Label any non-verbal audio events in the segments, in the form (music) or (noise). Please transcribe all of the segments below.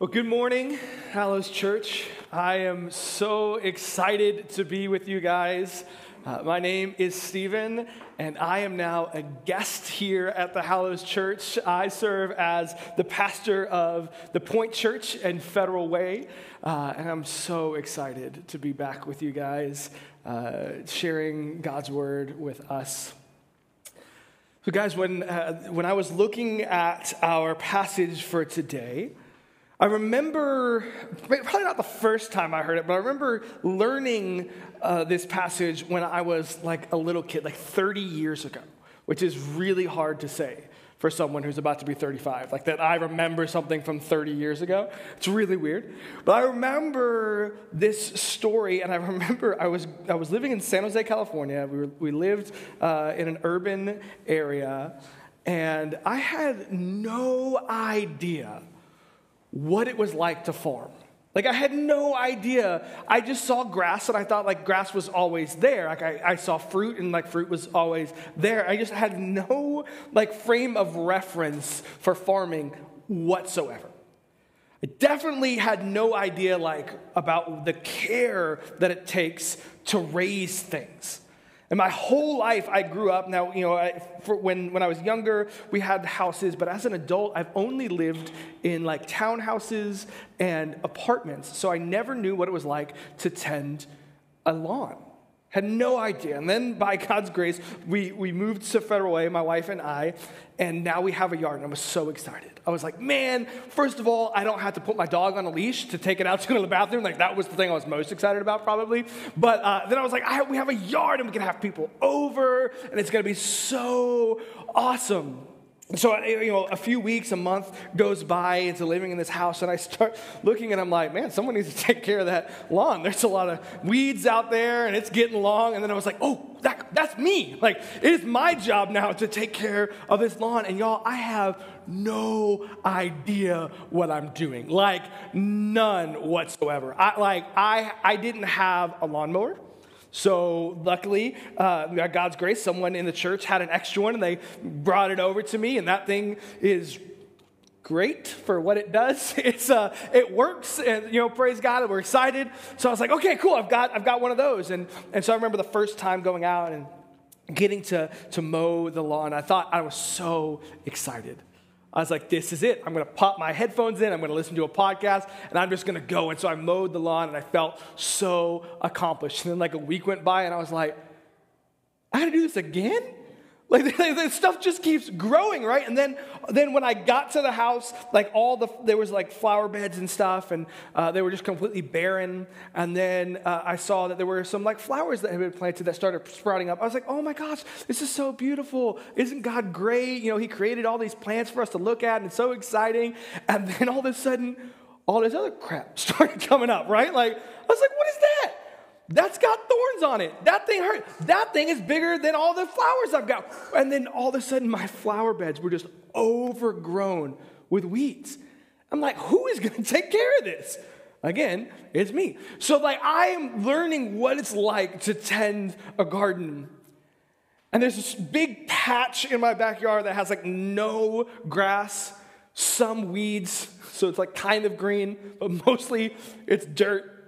Well, good morning, Hallows Church. I am so excited to be with you guys. Uh, my name is Stephen, and I am now a guest here at the Hallows Church. I serve as the pastor of the Point Church and Federal Way, uh, and I'm so excited to be back with you guys, uh, sharing God's word with us. So, guys, when, uh, when I was looking at our passage for today, I remember, probably not the first time I heard it, but I remember learning uh, this passage when I was like a little kid, like 30 years ago, which is really hard to say for someone who's about to be 35. Like that I remember something from 30 years ago. It's really weird. But I remember this story, and I remember I was, I was living in San Jose, California. We, were, we lived uh, in an urban area, and I had no idea what it was like to farm. Like I had no idea. I just saw grass and I thought like grass was always there. Like I, I, saw fruit and like fruit was always there. I just had no like frame of reference for farming whatsoever. I definitely had no idea like about the care that it takes to raise things. And my whole life, I grew up. Now, you know, I, when, when I was younger, we had houses, but as an adult, I've only lived in like townhouses and apartments. So I never knew what it was like to tend a lawn. Had no idea. And then by God's grace, we, we moved to Federal Way, my wife and I, and now we have a yard. And I was so excited. I was like, man, first of all, I don't have to put my dog on a leash to take it out (laughs) to go to the bathroom. Like, that was the thing I was most excited about, probably. But uh, then I was like, I, we have a yard and we can have people over, and it's going to be so awesome. So, uh, you know, a few weeks, a month goes by into living in this house, and I start looking and I'm like, man, someone needs to (laughs) take care of that lawn. There's a lot of weeds out there, and it's getting long. And then I was like, oh, that, that's me. Like, it is my job now to take care of this lawn. And y'all, I have no idea what I'm doing. Like, none whatsoever. I, like, I, I didn't have a lawnmower. So, luckily, uh, by God's grace, someone in the church had an extra one and they brought it over to me, and that thing is great for what it does. (laughs) It's uh, it works, and you know, praise God, we're excited. So I was like, okay, cool, I've got I've got one of those, and and so I remember the first time going out and getting to to mow the lawn. I thought I was so excited. I was like, this is it. I'm going to pop my headphones in. I'm going to listen to a podcast, and I'm just going to go. And so I mowed the lawn, and I felt so accomplished. And then, like, a week went by, and I was like, I got to do this again? Like (laughs) the stuff just keeps growing, right? And then, then when I got to the house, like all the there was like flower beds and stuff, and uh, they were just completely barren. And then uh, I saw that there were some like flowers that had been planted that started sprouting up. I was like, oh my gosh, this is so beautiful! Isn't God great? You know, He created all these plants for us to look at, and it's so exciting. And then all of a sudden, all this other crap (laughs) started coming up, right? Like I was like, what is that? That's got thorns on it. That thing hurt. That thing is bigger than all the flowers I've got. And then all of a sudden, my flower beds were just overgrown with weeds. I'm like, who is going (laughs) to take care of this? Again, it's me. So, like, I am learning what it's like to tend a garden. And there's this big patch in my backyard that has like no grass, some weeds. So it's like kind of green, but (laughs) mostly it's dirt.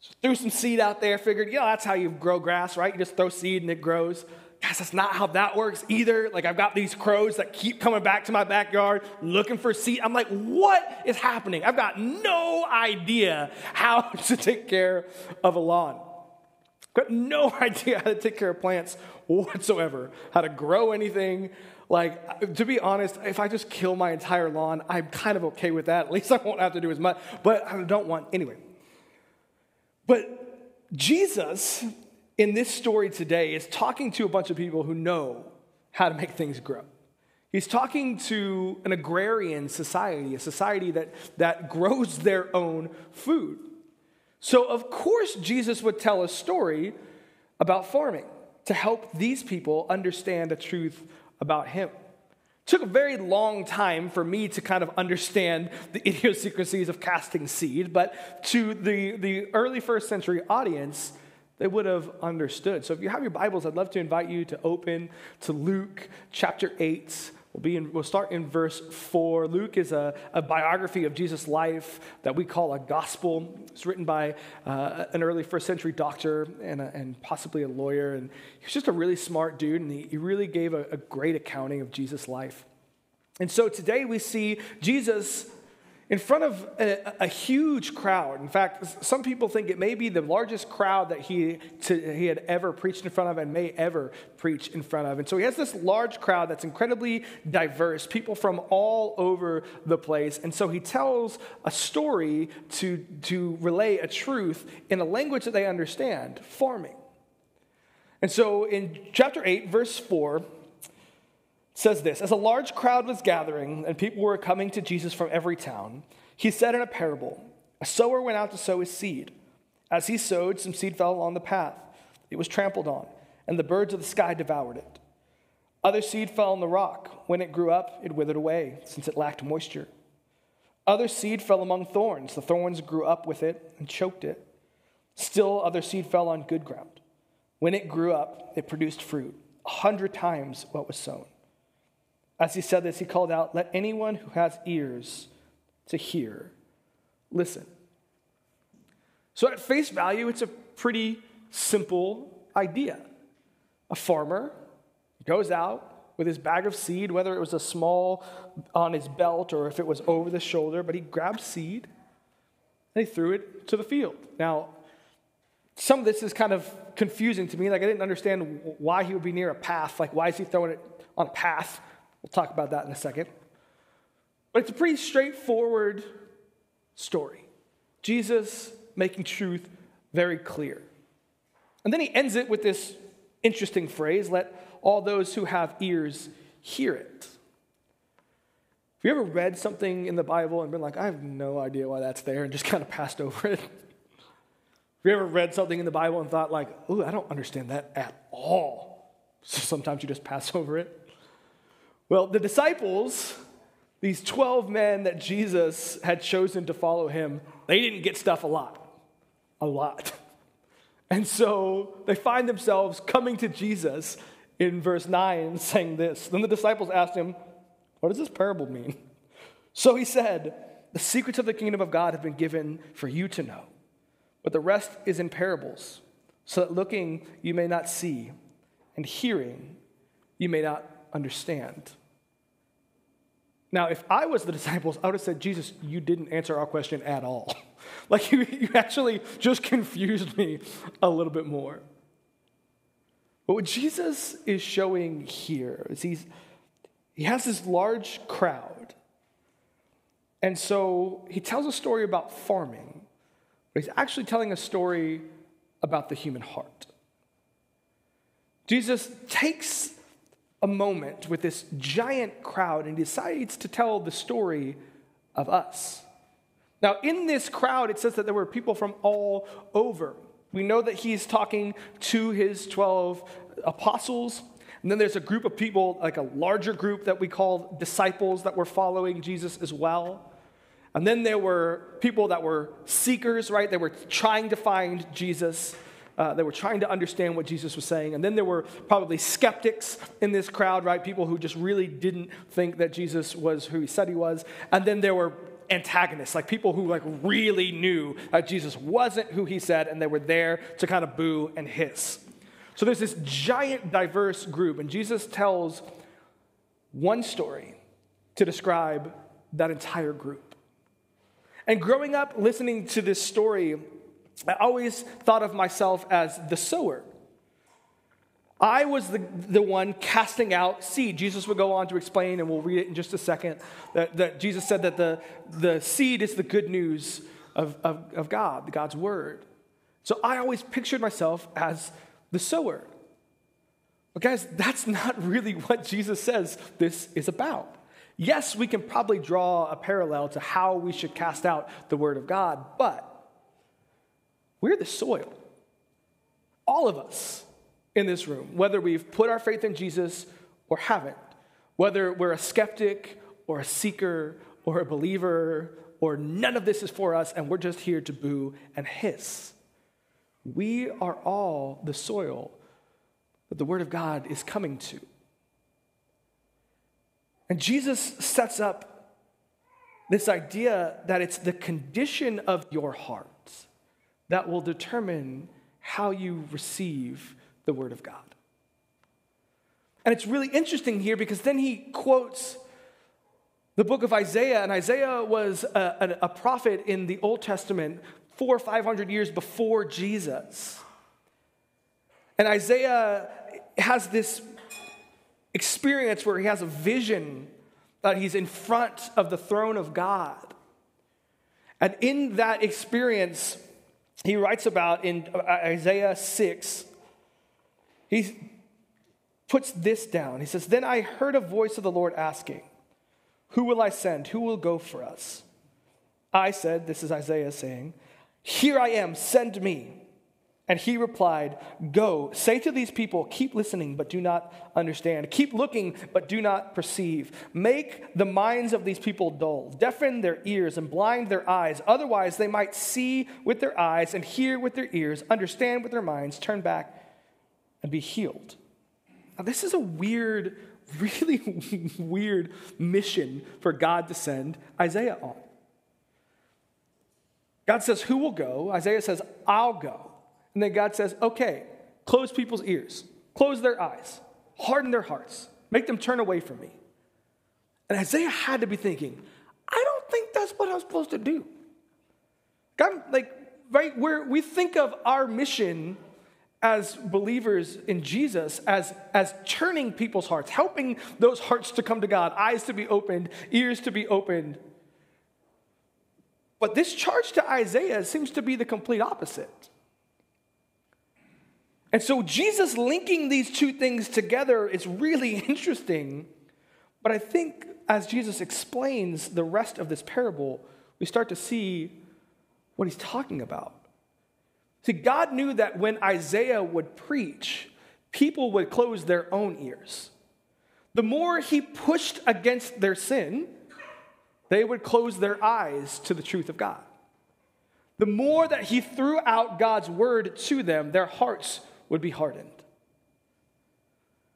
So threw some seed out there, figured, you know, that's how you grow grass, right? You just throw seed and it grows. Guys, that's not how that works either. Like, I've got these crows that keep coming back to my backyard looking for seed. I'm like, what is happening? I've got no idea how (laughs) to take care of a lawn. I've got no (laughs) idea how to take care of plants whatsoever, how to grow anything. Like, to be honest, if I just kill my entire lawn, I'm kind of okay with that. At least I won't have to do as much, but I don't want, anyway. But Jesus, in this story today, is talking to a bunch of people who know how to make things grow. He's talking to an agrarian society, a society that, that grows their own food. So, of course, Jesus would tell a story about farming to help these people understand the truth about him took a very long time for me to kind of understand the (laughs) idiosyncrasies of casting seed, but to the, the early first century audience, they would have understood. So if you have your Bibles, I'd love to invite you to open to Luke chapter 8. We'll, be in, we'll start in verse 4. Luke is a, a biography of Jesus' life that we call a gospel. It's written by uh, an early first century doctor and, a, and possibly a lawyer. And he was just a really smart dude, and he, he really gave a, a great accounting of Jesus' life. And so today we see Jesus in front of a, a, huge crowd. In fact, some people think it may be the largest crowd that he, to, he had ever preached in front of and may ever preach in front of. And so he has this large crowd that's incredibly diverse, people from all over the place. And so he tells a story to, to relay a truth in a language that they understand farming. And so in chapter 8, verse 4, says this As a large crowd was gathering and people were coming to Jesus from every town, he said in a parable A sower went out to sow his seed. As he sowed, some seed fell along the path. It was trampled on, and the birds of the sky devoured it. Other seed fell on the rock. When it grew up, it withered away, since it lacked moisture. Other seed fell among thorns. The thorns grew up with it and choked it. Still, other seed fell on good ground. When it grew up, it produced fruit, a hundred times what was sown. As he said this, he called out, Let anyone who has ears to hear listen. So, at face value, it's a pretty simple idea. A farmer goes out with his bag of seed, whether it was a small on his belt or if it was over the shoulder, but he grabbed seed and he threw it to the field. Now, some of this is kind of confusing to me. Like, I didn't understand why he would be near a path. Like, why is he throwing it on a path? We'll talk about that in a second. But it's a pretty straightforward story. Jesus making truth very clear. And then he ends it with this interesting phrase let all those who have ears hear it. Have you ever read something in the Bible and been like, I have no idea why that's there, and just kind of passed over it? Have you ever read something in the Bible and thought, like, ooh, I don't understand that at all? So sometimes you just pass (laughs) over it. Well, the disciples, these 12 men that Jesus had chosen to follow him, they didn't get stuff a lot. A lot. (laughs) And so they find themselves coming to Jesus in verse 9 saying this. Then the disciples asked him, What does this parable mean? (laughs) So he said, The secrets of the kingdom of God have been given for you to know, but the rest is in parables, so that looking you may not see, and hearing you may not understand. Now, if I was the disciples, I would have said, Jesus, you didn't answer our question at all. (laughs) like, you, you actually just confused me a little bit more. But what Jesus is showing here is he's, he has this large crowd. And so he tells a story about farming, but he's actually telling a story about the human heart. Jesus takes a moment with this giant crowd and decides to tell the story of us. Now, in this crowd, it says that there were people from all over. We know that he's talking to his 12 apostles. And then there's a group of people, like a larger group that we call disciples, that were following Jesus as well. And then there were people that were seekers, right? They were trying to find Jesus. Uh, they were trying to understand what Jesus was saying. And then there were probably skeptics in this crowd, right? People who just really didn't think that Jesus was who he said he was. And then there were antagonists, like people who like really knew that Jesus wasn't who he said, and they were there to kind of boo and hiss. So there's this giant, diverse group, and Jesus tells one story to describe that entire group. And growing up listening to this story, I always thought of myself as the sower. I was the, the one casting out seed. Jesus would go on to explain, and we'll read it in just a second, that, that Jesus said that the, the seed is the good news of, of, of God, God's word. So I always pictured myself as the sower. But guys, that's not really what Jesus says this is about. Yes, we can probably draw a parallel to how we should cast out the word of God, but we're the soil. All of us in this room, whether we've put our faith in Jesus or haven't, whether we're a skeptic or a seeker or a believer or none of this is for us and we're just here to boo and hiss. We are all the soil that the Word of God is coming to. And Jesus sets up this idea that it's the condition of your heart that will determine how you receive the Word of God. And it's really interesting here because then he quotes the book of Isaiah, and Isaiah was a, a, prophet in the Old Testament four or five hundred years before Jesus. And Isaiah has this experience where he has a vision that he's in front of the throne of God. And in that experience, he writes about in uh, uh, Isaiah 6, he puts this down. He says, Then I heard a voice of the Lord asking, who will I send? Who will go for us? I said, This is Isaiah saying, Here I am, send me. And he replied, Go, say to these people, keep listening, but do not understand. Keep looking, but do not perceive. Make the minds of these people dull, deafen their ears, and blind their eyes. Otherwise, they might see with their eyes and hear with their ears, understand with their minds, turn back, and be healed. Now, this is a weird (laughs) really weird mission for God to send Isaiah on. God says, Who will go? Isaiah says, I'll go. And then God says, Okay, close people's ears, close their eyes, harden their hearts, make them turn away from me. And Isaiah had to be thinking, I don't think that's what I'm supposed to do. God, like, right, where we think of our mission as believers in Jesus as, as turning people's hearts, helping those hearts to come to God, eyes to be opened, ears to be opened. But this charge to Isaiah seems to be the complete opposite. And so Jesus linking these two things together is really (laughs) interesting. But I think as Jesus explains the rest of this parable, we start to see what he's talking about. See, God knew that when Isaiah would preach, people would close their own ears. The more he pushed against their sin, they would close their eyes to the truth of God. The more that he threw out God's word to them, their hearts would be hardened.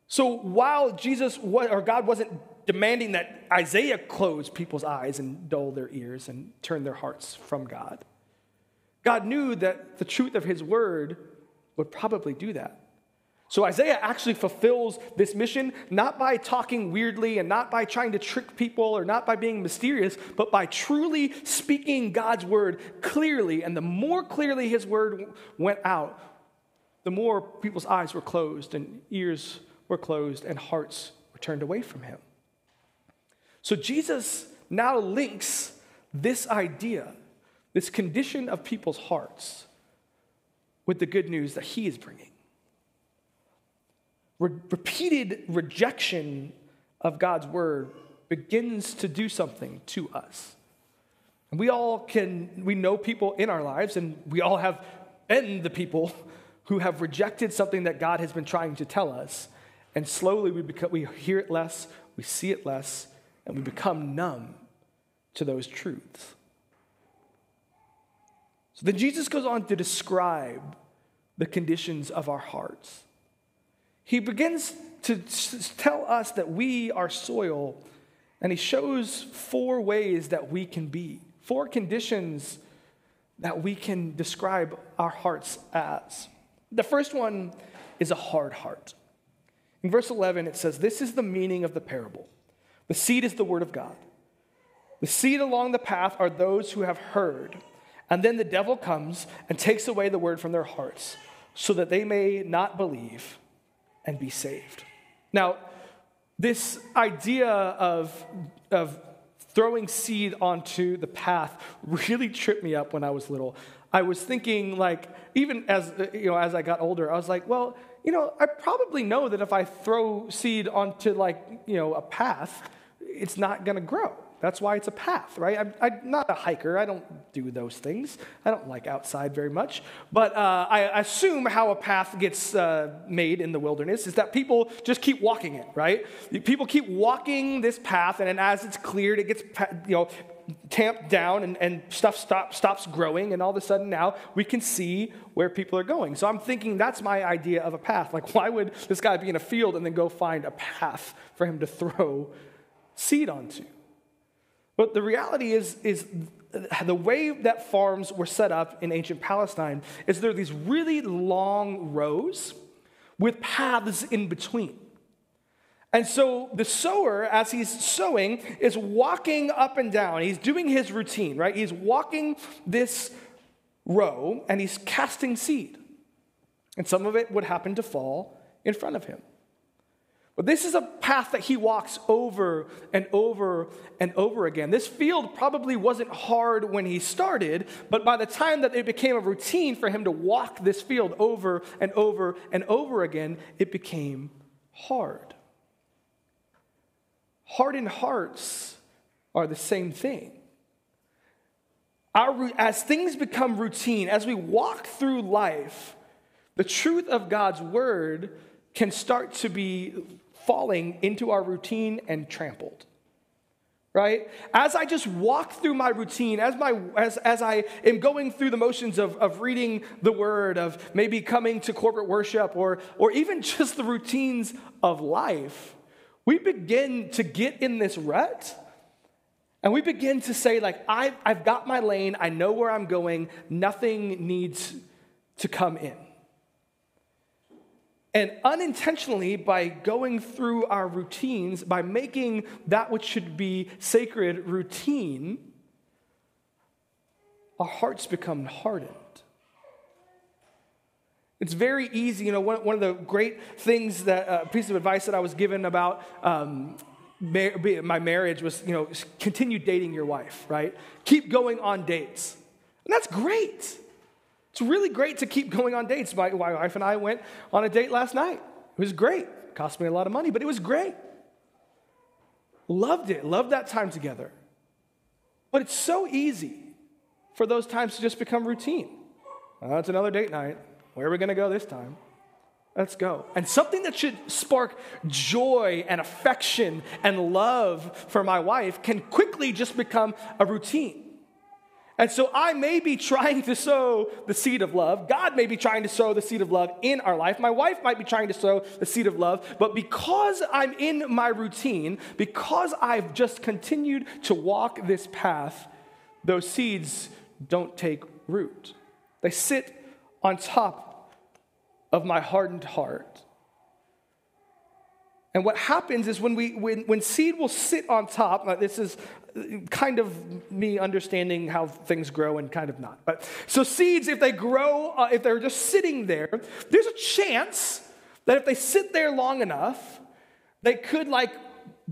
So while Jesus or God wasn't demanding that Isaiah close people's eyes and dull their ears and turn their hearts from God, God knew that the truth of his word would probably do that. So Isaiah actually fulfills this mission not by talking weirdly and not by trying to trick people or not by being mysterious, but by truly speaking God's word clearly. And the more clearly his word went out, the more people's eyes were closed and ears were closed and hearts were turned away from him. So Jesus now links this idea this condition of people's hearts with the good news that he is bringing. Re- repeated rejection of God's word begins to do something to us. And we all can, we know people in our lives, and we all have been the people who have rejected something that God has been trying to tell us. And slowly we, become, we hear it less, we see it less, and we become numb to those truths. So then Jesus goes on to describe the conditions of our hearts. He begins to tell us that we are soil, and he shows four ways that we can be, four conditions that we can describe our hearts as. The first one is a hard heart. In verse 11, it says, This is the meaning of the parable. The seed is the word of God. The seed along the path are those who have heard. And then the devil comes and takes away the word from their hearts so that they may not believe and be saved. Now, this idea of, of throwing seed onto the path really tripped me up when I was little. I was thinking, like, even as, you know, as I got older, I was like, well, you know, I probably know that if I throw seed onto, like, you know, a path, it's not going to grow. That's why it's a path, right? I'm, I'm, not a hiker. I don't do those things. I don't like outside very much. But uh, I assume how a path gets uh, made in the wilderness is that people just keep walking it, right? People keep walking this path, and as it's cleared, it gets you know tamped down, and, and stuff stop, stops growing, and all of a sudden now we can see where people are going. So I'm thinking that's my idea of a path. Like, why would this guy be in a field and then go find a path for him to throw? seed onto. But the reality is, is the way that farms were set up in ancient Palestine is there are these really long rows with paths in between. And so the sower, as he's sowing, is walking up and down. He's doing his routine, right? He's walking this row and he's casting seed. And some of it would happen to fall in front of him. But this is a path that he walks over and over and over again. This field probably wasn't hard when he started, but by the time that it became a routine for him to walk this field over and over and over again, it became hard. Hardened hearts are the same thing. Our, as things become routine, as we walk through life, the truth of God's word can start to be falling into our routine and trampled right as i just walk through my routine as my as, as i am going through the motions of, of reading the word of maybe coming to corporate worship or or even just the routines of life we begin to get in this rut and we begin to say like I've, I've got my lane. I know where i'm going. Nothing needs to come in. And unintentionally, by going through our routines, by making that which should be sacred routine, our hearts become hardened. It's very easy, you know, one, one of the great things that, a uh, piece of advice that I was given about um, my marriage was, you know, continue dating your wife, right? Keep going on dates. And that's great. It's really great to keep going on dates. My, wife and I went on a date last night. It was great. It cost me a lot of money, but it was great. Loved it. Loved that time together. But it's so easy for those times to just become routine. Well, it's another date night. Where are we going to go this time? Let's go. And something that should spark joy and affection and love for my wife can quickly just become a routine. And so I may be trying to sow the seed of love. God may be trying to sow the seed of love in our life. My wife might be trying to sow the seed of love. But because I'm in my routine, because I've just continued to walk this path, those seeds don't take root. They sit on top of my hardened heart. And what happens is when, we, when, when seed will sit on top, this is kind of me understanding how things grow and kind of not. But so seeds, if they grow, uh, if they're just sitting there, there's a chance that if they sit there long enough, they could like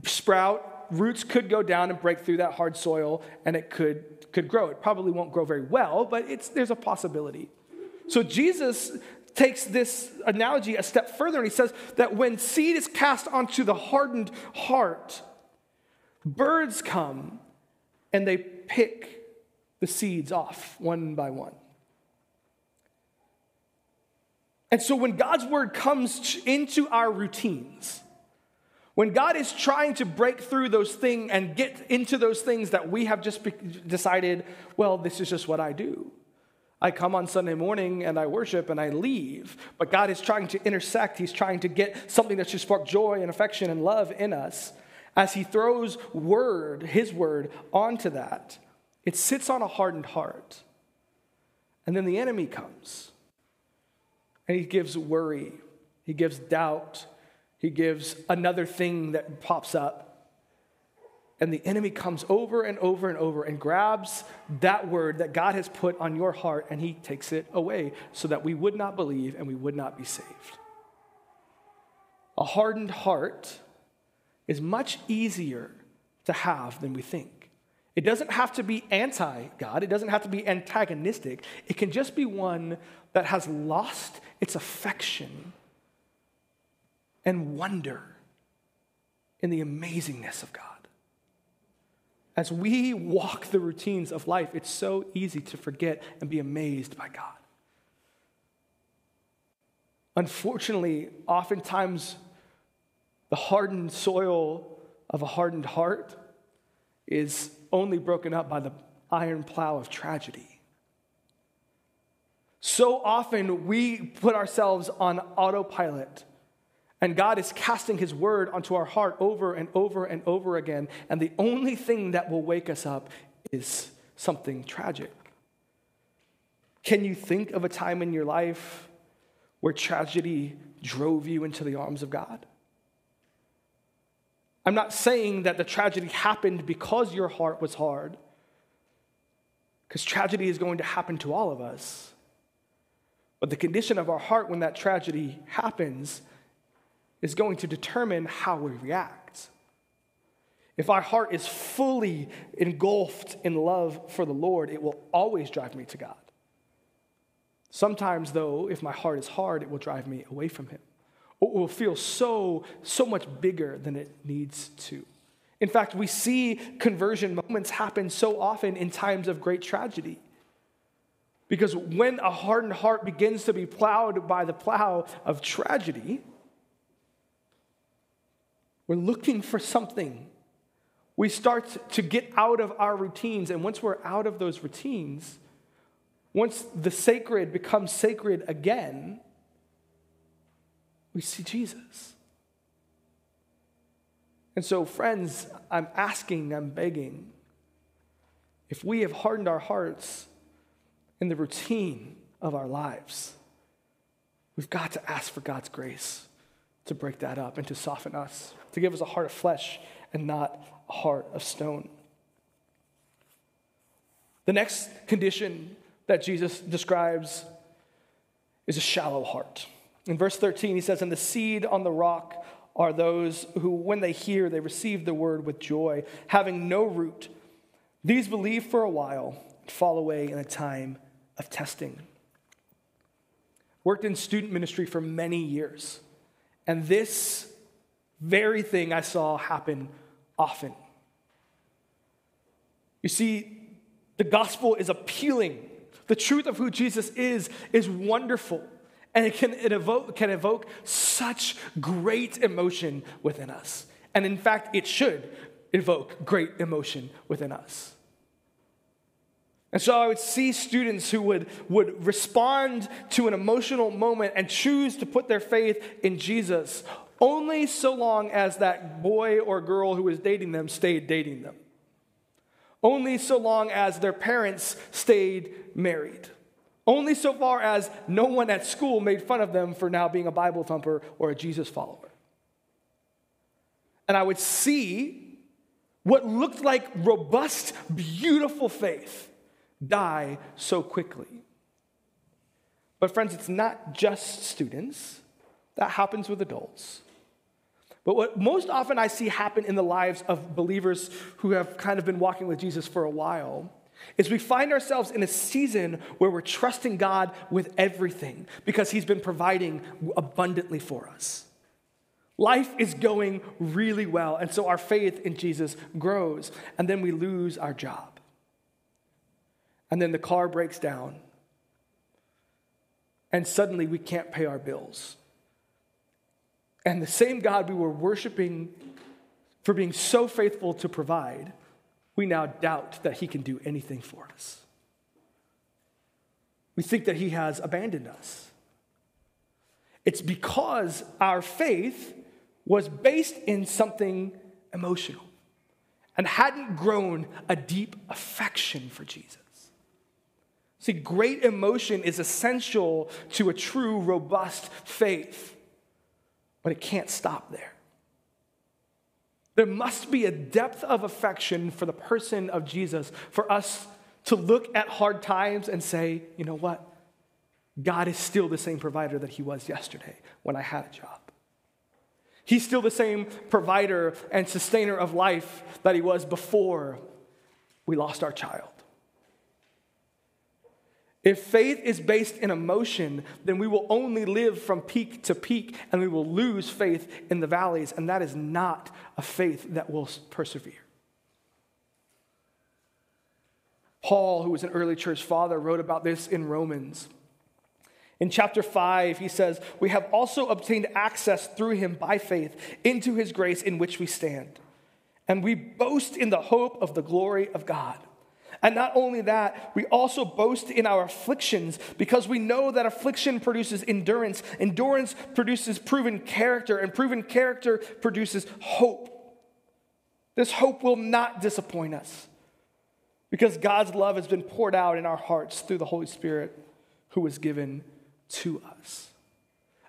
sprout. Roots could go down and break through that hard soil, and it could could grow. It probably won't grow very well, but it's there's a possibility. So Jesus takes this analogy a step further, and he says that when seed is cast onto the hardened heart Birds come and they pick the seeds off one by one. And so when God's word comes into our routines, when God is trying to break through those things and get into those things that we have just decided, well, this is just what I do. I come on Sunday morning and I worship and I leave. But God is trying to intersect. He's trying to get something that should spark joy and affection and love in us as he throws word, his word, onto that, it sits on a hardened heart. And then the enemy comes and he gives worry, he gives doubt, he gives another thing that pops up. And the enemy comes over and over and over and grabs that word that God has put on your heart and he takes it away so that we would not believe and we would not be saved. A hardened heart is much easier to have than we think. It doesn't have to be anti God, it doesn't have to be antagonistic. It can just be one that has lost its affection and wonder in the amazingness of God. As we walk the routines of life, it's so easy to forget and be amazed by God. Unfortunately, oftentimes the hardened soil of a hardened heart is only broken up by the iron plow of tragedy. So often we put ourselves on autopilot And God is casting his word onto our heart over and over and over again. And the only thing that will wake us up is something tragic. Can you think of a time in your life where tragedy drove you into the arms of God? I'm not saying that the tragedy happened because your heart was hard, because tragedy is going to happen to all of us. But the condition of our heart when that tragedy happens is going to determine how we react. If our heart is fully engulfed in love for the Lord, it will always drive me to God. Sometimes, though, if my heart is hard, it will drive me away from Him. It will feel so, so much bigger than it needs to. In fact, we see conversion moments happen so often in times of great tragedy. Because when a hardened heart begins to be plowed by the plow of tragedy, we're looking for something. We start to get out of our routines. And once we're out of those routines, once the sacred becomes sacred again, we see Jesus. And so, friends, I'm asking, I'm begging, if we have hardened our hearts in the routine of our lives, we've got to ask for God's grace to break that up and to soften us to give us a heart of flesh and not a heart of stone. The next condition that Jesus describes is a shallow heart. In verse 13, he says, And the seed on the rock are those who, when they hear, they receive the word with joy, having no root. These believe for a while, and fall away in a time of testing. Worked in student ministry for many years, and this very thing I saw happen often. You see, the gospel is appealing. The truth of who Jesus is is wonderful. And it can, it evoke, can evoke such great emotion within us. And in fact, it should evoke great emotion within us. And so I would see students who would, would respond to an emotional moment and choose to put their faith in Jesus only so long as that boy or girl who was dating them stayed dating them. Only so long as their parents stayed married. Only so far as no one at school made fun of them for now being a Bible thumper or a Jesus follower. And I would see what looked like robust, beautiful faith die so quickly. But, friends, it's not just students, that happens with adults. But what most often I see happen in the lives of believers who have kind of been walking with Jesus for a while is we find ourselves in a season where we're trusting God with everything because He's been providing abundantly for us. Life is going really well, and so our faith in Jesus grows, and then we lose our job. And then the car breaks down, and suddenly we can't pay our bills. And the same God we were worshiping for being so faithful to provide, we now doubt that he can do anything for us. We think that he has abandoned us. It's because our faith was based in something emotional and hadn't grown a deep affection for Jesus. See, great emotion is essential to a true, robust faith. But it can't stop there. There must be a depth of affection for the person of Jesus for us to look at hard times and say, you know what? God is still the same provider that he was yesterday when I had a job. He's still the same provider and sustainer of life that he was before we lost our child. If faith is based in emotion, then we will only live from peak to peak and we will lose faith in the valleys, and that is not a faith that will persevere. Paul, who was an early church father, wrote about this in Romans. In chapter 5, he says, We have also obtained access through him by faith into his grace in which we stand. And we boast in the hope of the glory of God. And not only that, we also boast in our afflictions because we know that affliction produces endurance. Endurance produces proven character, and proven character produces hope. This hope will not disappoint us because God's love has been poured out in our hearts through the Holy Spirit who was given to us.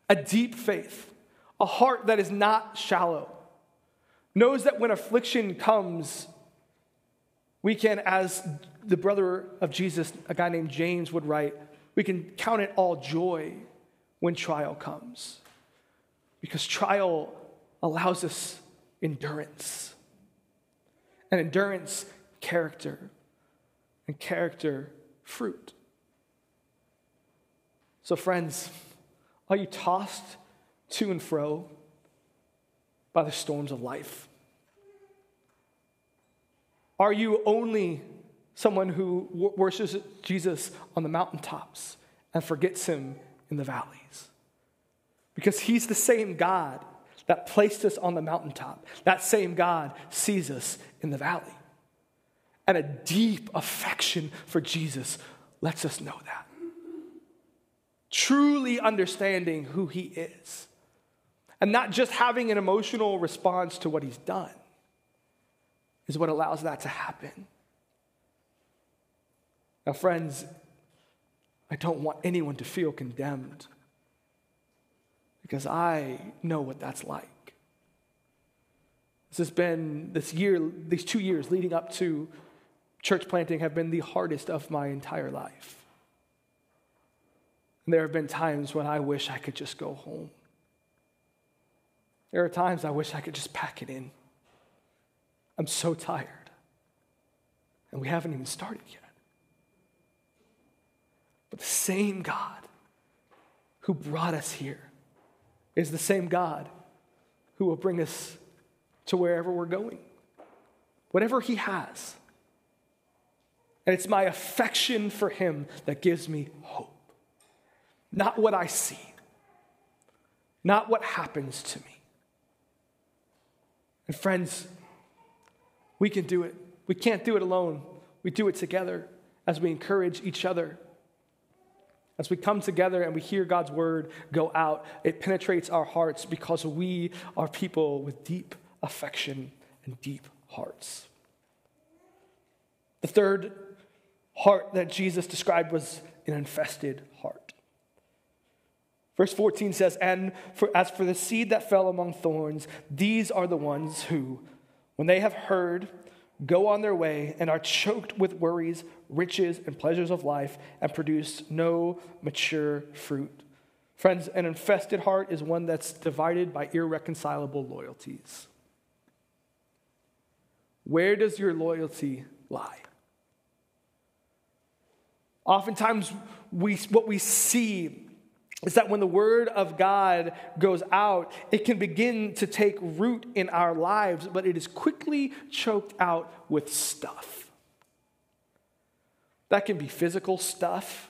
A deep faith, a heart that is not shallow, knows that when affliction comes, we can, as the brother of Jesus, a guy named James, would write, we can count it all joy when trial comes. Because trial allows us endurance. And endurance, character. And character, fruit. So, friends, are you tossed to and fro by the storms of life? Are you only someone who worships Jesus on the mountaintops and forgets him in the valleys? Because he's the same God that placed us on the mountaintop. That same God sees us in the valley. And a deep affection for Jesus lets us know that. Truly understanding who he is. And not just having an emotional response to what he's done is what allows that to happen. Now, friends, I don't want anyone to feel condemned because I know what that's like. This has been this year, these two years leading up to church planting have been the hardest of my entire life. And there have been times when I wish I could just go home. There are times I wish I could just pack it in. I'm so tired. And we haven't even started yet. But the same God who brought us here is the same God who will bring us to wherever we're going, whatever He has. And it's my affection for Him that gives me hope. Not what I see, not what happens to me. And friends, we can do it. We can't do it alone. We do it together as we encourage each other. As we come together and we hear God's word go out, it penetrates our hearts because we are people with deep affection and deep hearts. The third heart that Jesus described was an infested heart. Verse 14 says, And for, as for the seed that fell among thorns, these are the ones who, when they have heard, go on their way and are choked with worries, riches, and pleasures of life, and produce no mature fruit. Friends, an infested heart is one that's divided by irreconcilable loyalties. Where does your loyalty lie? Oftentimes, we, what we see is that when the word of God goes out, it can begin to take root in our lives, but it is quickly choked out with stuff. That can be physical stuff,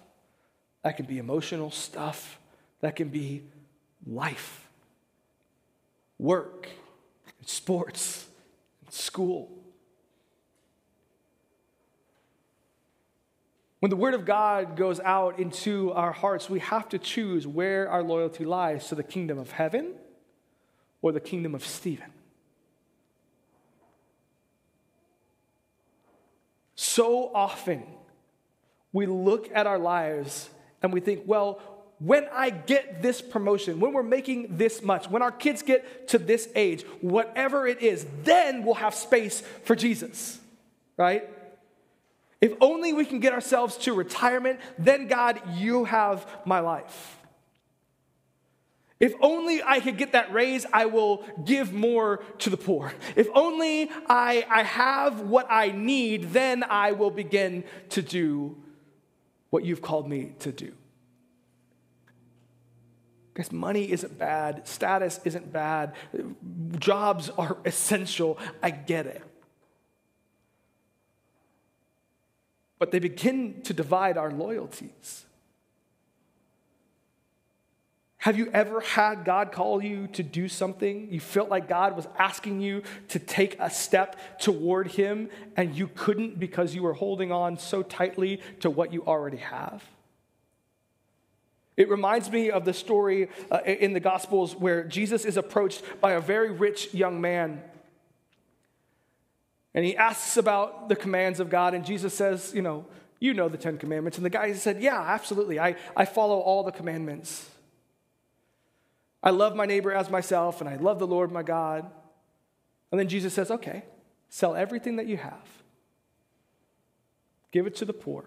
that can be emotional stuff, that can be life, work, sports, school. When the word of God goes out into our hearts, we have to choose where our loyalty lies to the kingdom of heaven or the kingdom of Stephen. So often, we look at our lives and we think, well, when I get this promotion, when we're making this much, when our kids get to this age, whatever it is, then we'll have space for Jesus, right? If only we can get ourselves to retirement, then God, you have my life. If only I could get that raise, I will give more to the poor. If only I, I have what I need, then I will begin to do what you've called me to do. Because money isn't bad, status isn't bad, jobs are (laughs) essential. I get it. But they begin to divide our loyalties. Have you ever had God call you to do something? You felt like God was asking you to take a step toward Him and you couldn't because you were holding on so tightly to what you already have? It reminds me of the story uh, in the Gospels where Jesus is approached by a very rich young man. And he asks about the commands of God, and Jesus says, You know, you know the Ten Commandments. And the guy said, Yeah, absolutely. I, I follow all the commandments. I love my neighbor as myself, and I love the Lord my God. And then Jesus says, Okay, sell everything that you have, give it to the poor,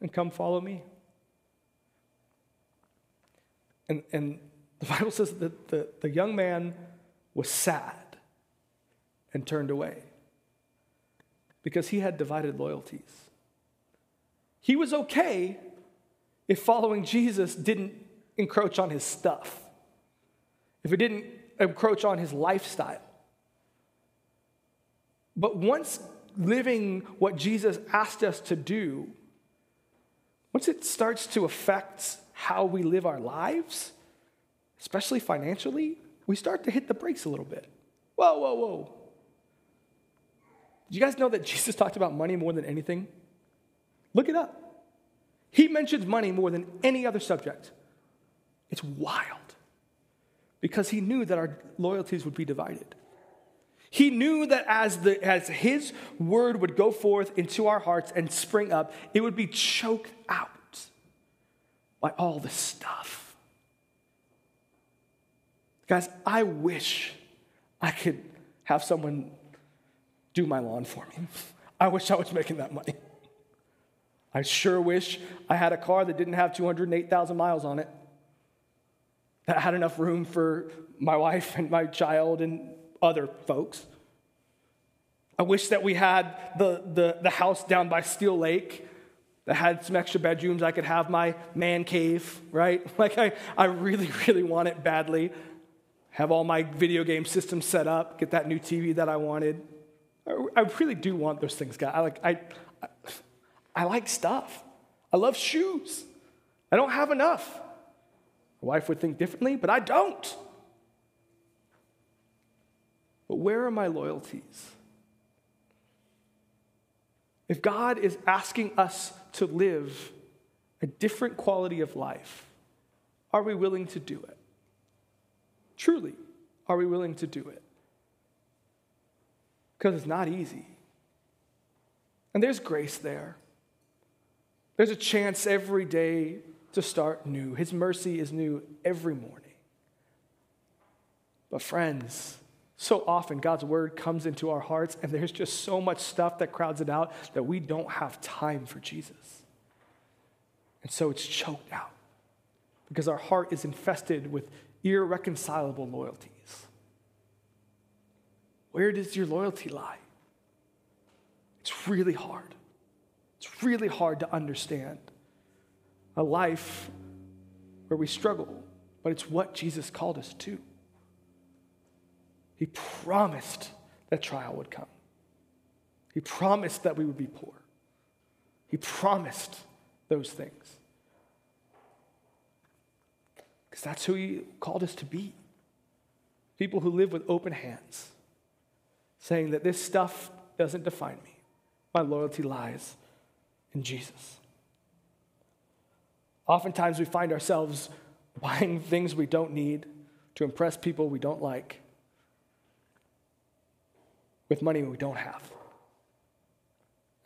and come follow me. And, and the (laughs) Bible says that the, the young man was sad and turned away because he had divided loyalties. He was okay if following Jesus didn't encroach on his stuff if it didn't encroach on his lifestyle. But once living what Jesus asked us to do, once it starts to affect how we live our lives, especially financially, we start to hit the brakes a little bit. Whoa, whoa, whoa. Did you guys know that (laughs) Jesus talked about money more than anything? Look it up. He mentions money more than any other subject. It's wild because he knew that our loyalties would be divided. He knew that as, the, as his word would go forth into our hearts and spring up, it would be choked out by all the stuff. Guys, I wish I could have someone do my lawn for me. I wish I was making that money. I sure wish I had a car that didn't have 208,000 miles on it that had enough room for my wife and my child and other folks. I wish that we had the, the, the house down by Steel Lake that had some extra bedrooms. I could have my man cave, right? (laughs) Like, I, I really, really want it badly. Have all my video game systems set up, get that new TV that I wanted. I, really do want those things, God. I like, I, I like stuff. I love shoes. I don't have enough. My wife would think differently, but I don't. But where are my loyalties? If God is asking us to live a different quality of life, are we willing to do it? Truly, are we willing to do it? Because it's not easy. And there's grace there. There's a chance every day to start new. His mercy is new every morning. But, friends, so often God's word comes into our hearts, and there's just so much stuff that crowds it out that we don't have time for Jesus. And so it's choked out because our heart is infested with irreconcilable loyalties. Where does your loyalty lie? It's really hard. It's really hard to understand a life where we struggle, but it's what Jesus called us to. He promised that trial would come. He promised that we would be poor. He promised those things. Because that's who He called us to be. People who live with open hands, saying that this stuff doesn't define me. My loyalty lies in Jesus. Oftentimes, we find ourselves buying things we don't need to impress people we don't like with money we don't have.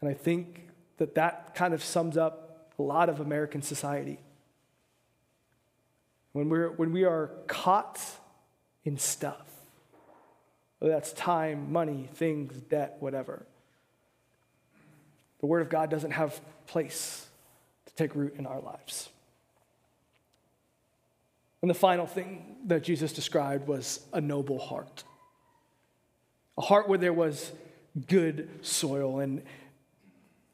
And I think that that kind of sums up a lot of American society. When, we're, when we are caught in stuff, whether that's time, money, things, debt, whatever, the Word of God doesn't have place to take root in our lives. And the final thing that Jesus described was a noble heart. A heart where there was good soil. And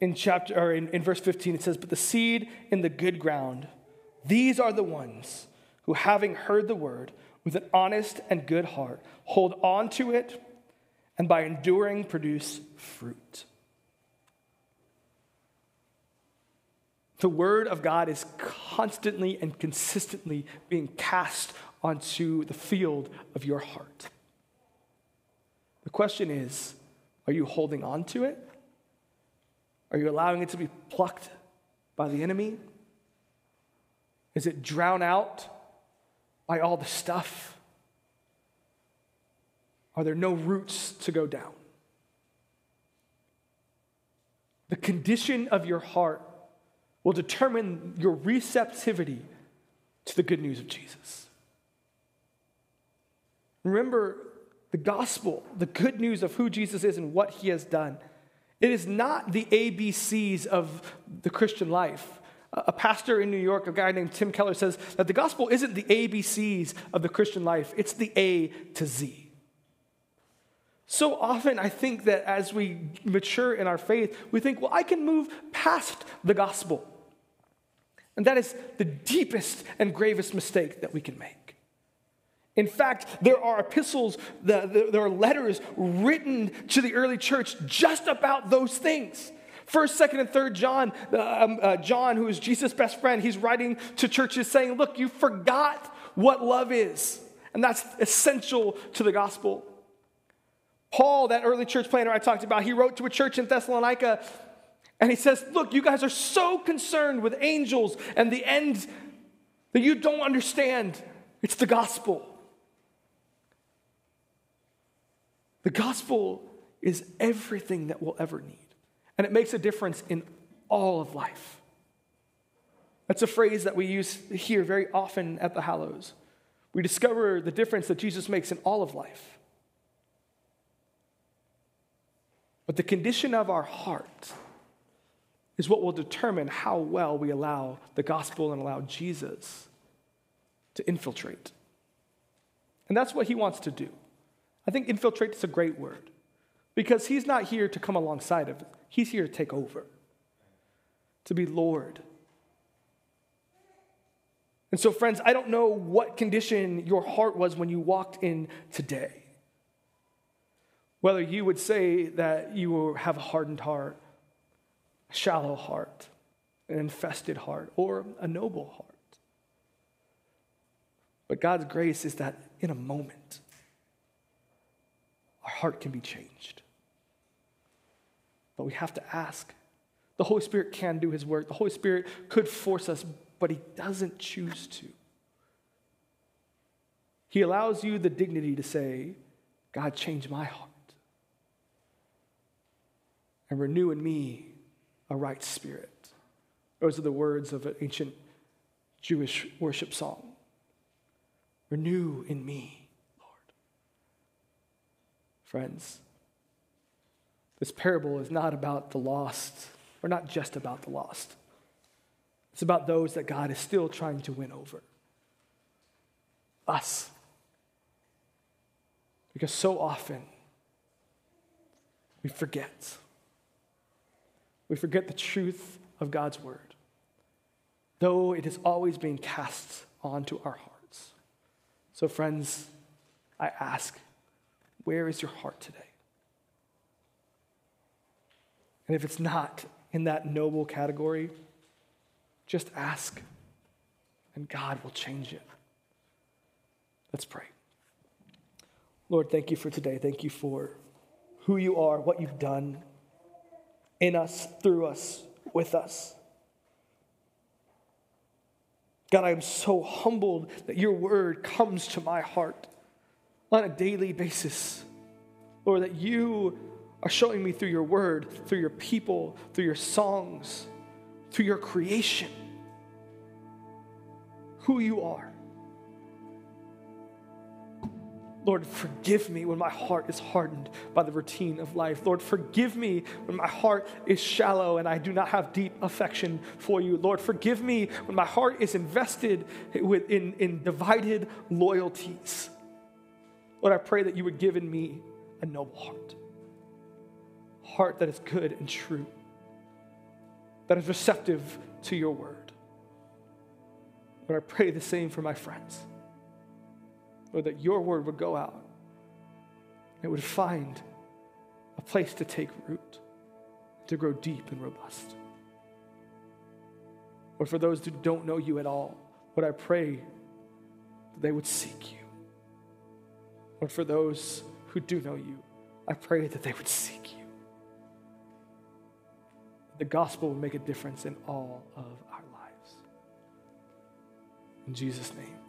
in chapter or in, in verse 15 it says, But the seed in the good ground, these are the ones who, having heard the word with an honest and good heart, hold on to it, and by enduring produce fruit. the word of God is constantly and consistently being cast onto the field of your heart. The question is are you holding on to it? Are you allowing it to be plucked by the enemy? Is it drown out by all the stuff? Are there no roots to go down? The condition of your heart will determine your receptivity to the good news of Jesus. Remember the gospel, the good news of who Jesus is and what he has done. It is not the ABCs of the Christian life. A pastor in New York, a guy named Tim Keller, says that the gospel isn't the ABCs of the Christian life, it's the A to Z. So often, I think that as we mature in our faith, we think, well, I can move past the gospel. And that is the deepest and gravest mistake that we can make. In fact, there are epistles, there are letters written to the early church just about those things. First, second, and third John, um, uh, John, who is Jesus' best friend, he's writing to churches saying, Look, you forgot what love is. And that's essential to the gospel. Paul, that early church planner I talked about, he wrote to a church in Thessalonica and he says, Look, you guys are so concerned with angels and the end that you don't understand. It's the gospel. The gospel is everything that we'll ever need, and it makes a difference in all of life. That's a phrase that we use here very often at the Hallows. We discover the difference that Jesus makes in all of life. But the condition of our heart is what will determine how well we allow the gospel and allow Jesus to infiltrate. And that's what he wants to do. I think infiltrate is a great word because he's not here to come alongside of it, he's here to take over, to be Lord. And so, friends, I don't know what condition your heart was when you walked in today. Whether you would say that you have a hardened heart, a shallow heart, an infested heart, or a noble heart. But God's grace is that in a moment, our heart can be changed. But we have to ask. The Holy Spirit can do his work. The Holy Spirit could force us, but he doesn't choose to. He allows you the dignity to say, God, change my heart and renew in me a right spirit. Those are the words of an ancient Jewish worship song. Renew in me, Lord. Friends, this parable is not about the lost, or not just about the lost. It's about those that God is still trying to win over. Us. Because so often we forget. We forget the truth of God's word, though it is always being cast onto our hearts. So, friends, I ask, where is your heart today? And if it's not in that noble category, just ask, and God will change it. Let's pray. Lord, thank you for today. Thank you for who you are, what you've done in us, through us, with us. God, I am so humbled that your word comes to my heart on a daily basis. Lord, that you are showing me through your word, through your people, through your songs, through your creation, who you are. Lord, forgive me when my heart is hardened by the routine of life. Lord, forgive me when my heart is shallow and I do not have deep affection for you. Lord, forgive me when my heart is invested in, in divided loyalties. Lord, I pray that you would give in me a noble heart, heart that is good and true, that is receptive to your word. Lord, I pray the same for my friends. Lord, that your word would go out, it would find a place to take root, to grow deep and robust. Or for those who don't know you at all, Lord, I pray that they would seek you. Lord, for those who do know you, I pray that they would seek you the gospel will make a difference in all of our lives. In Jesus' name.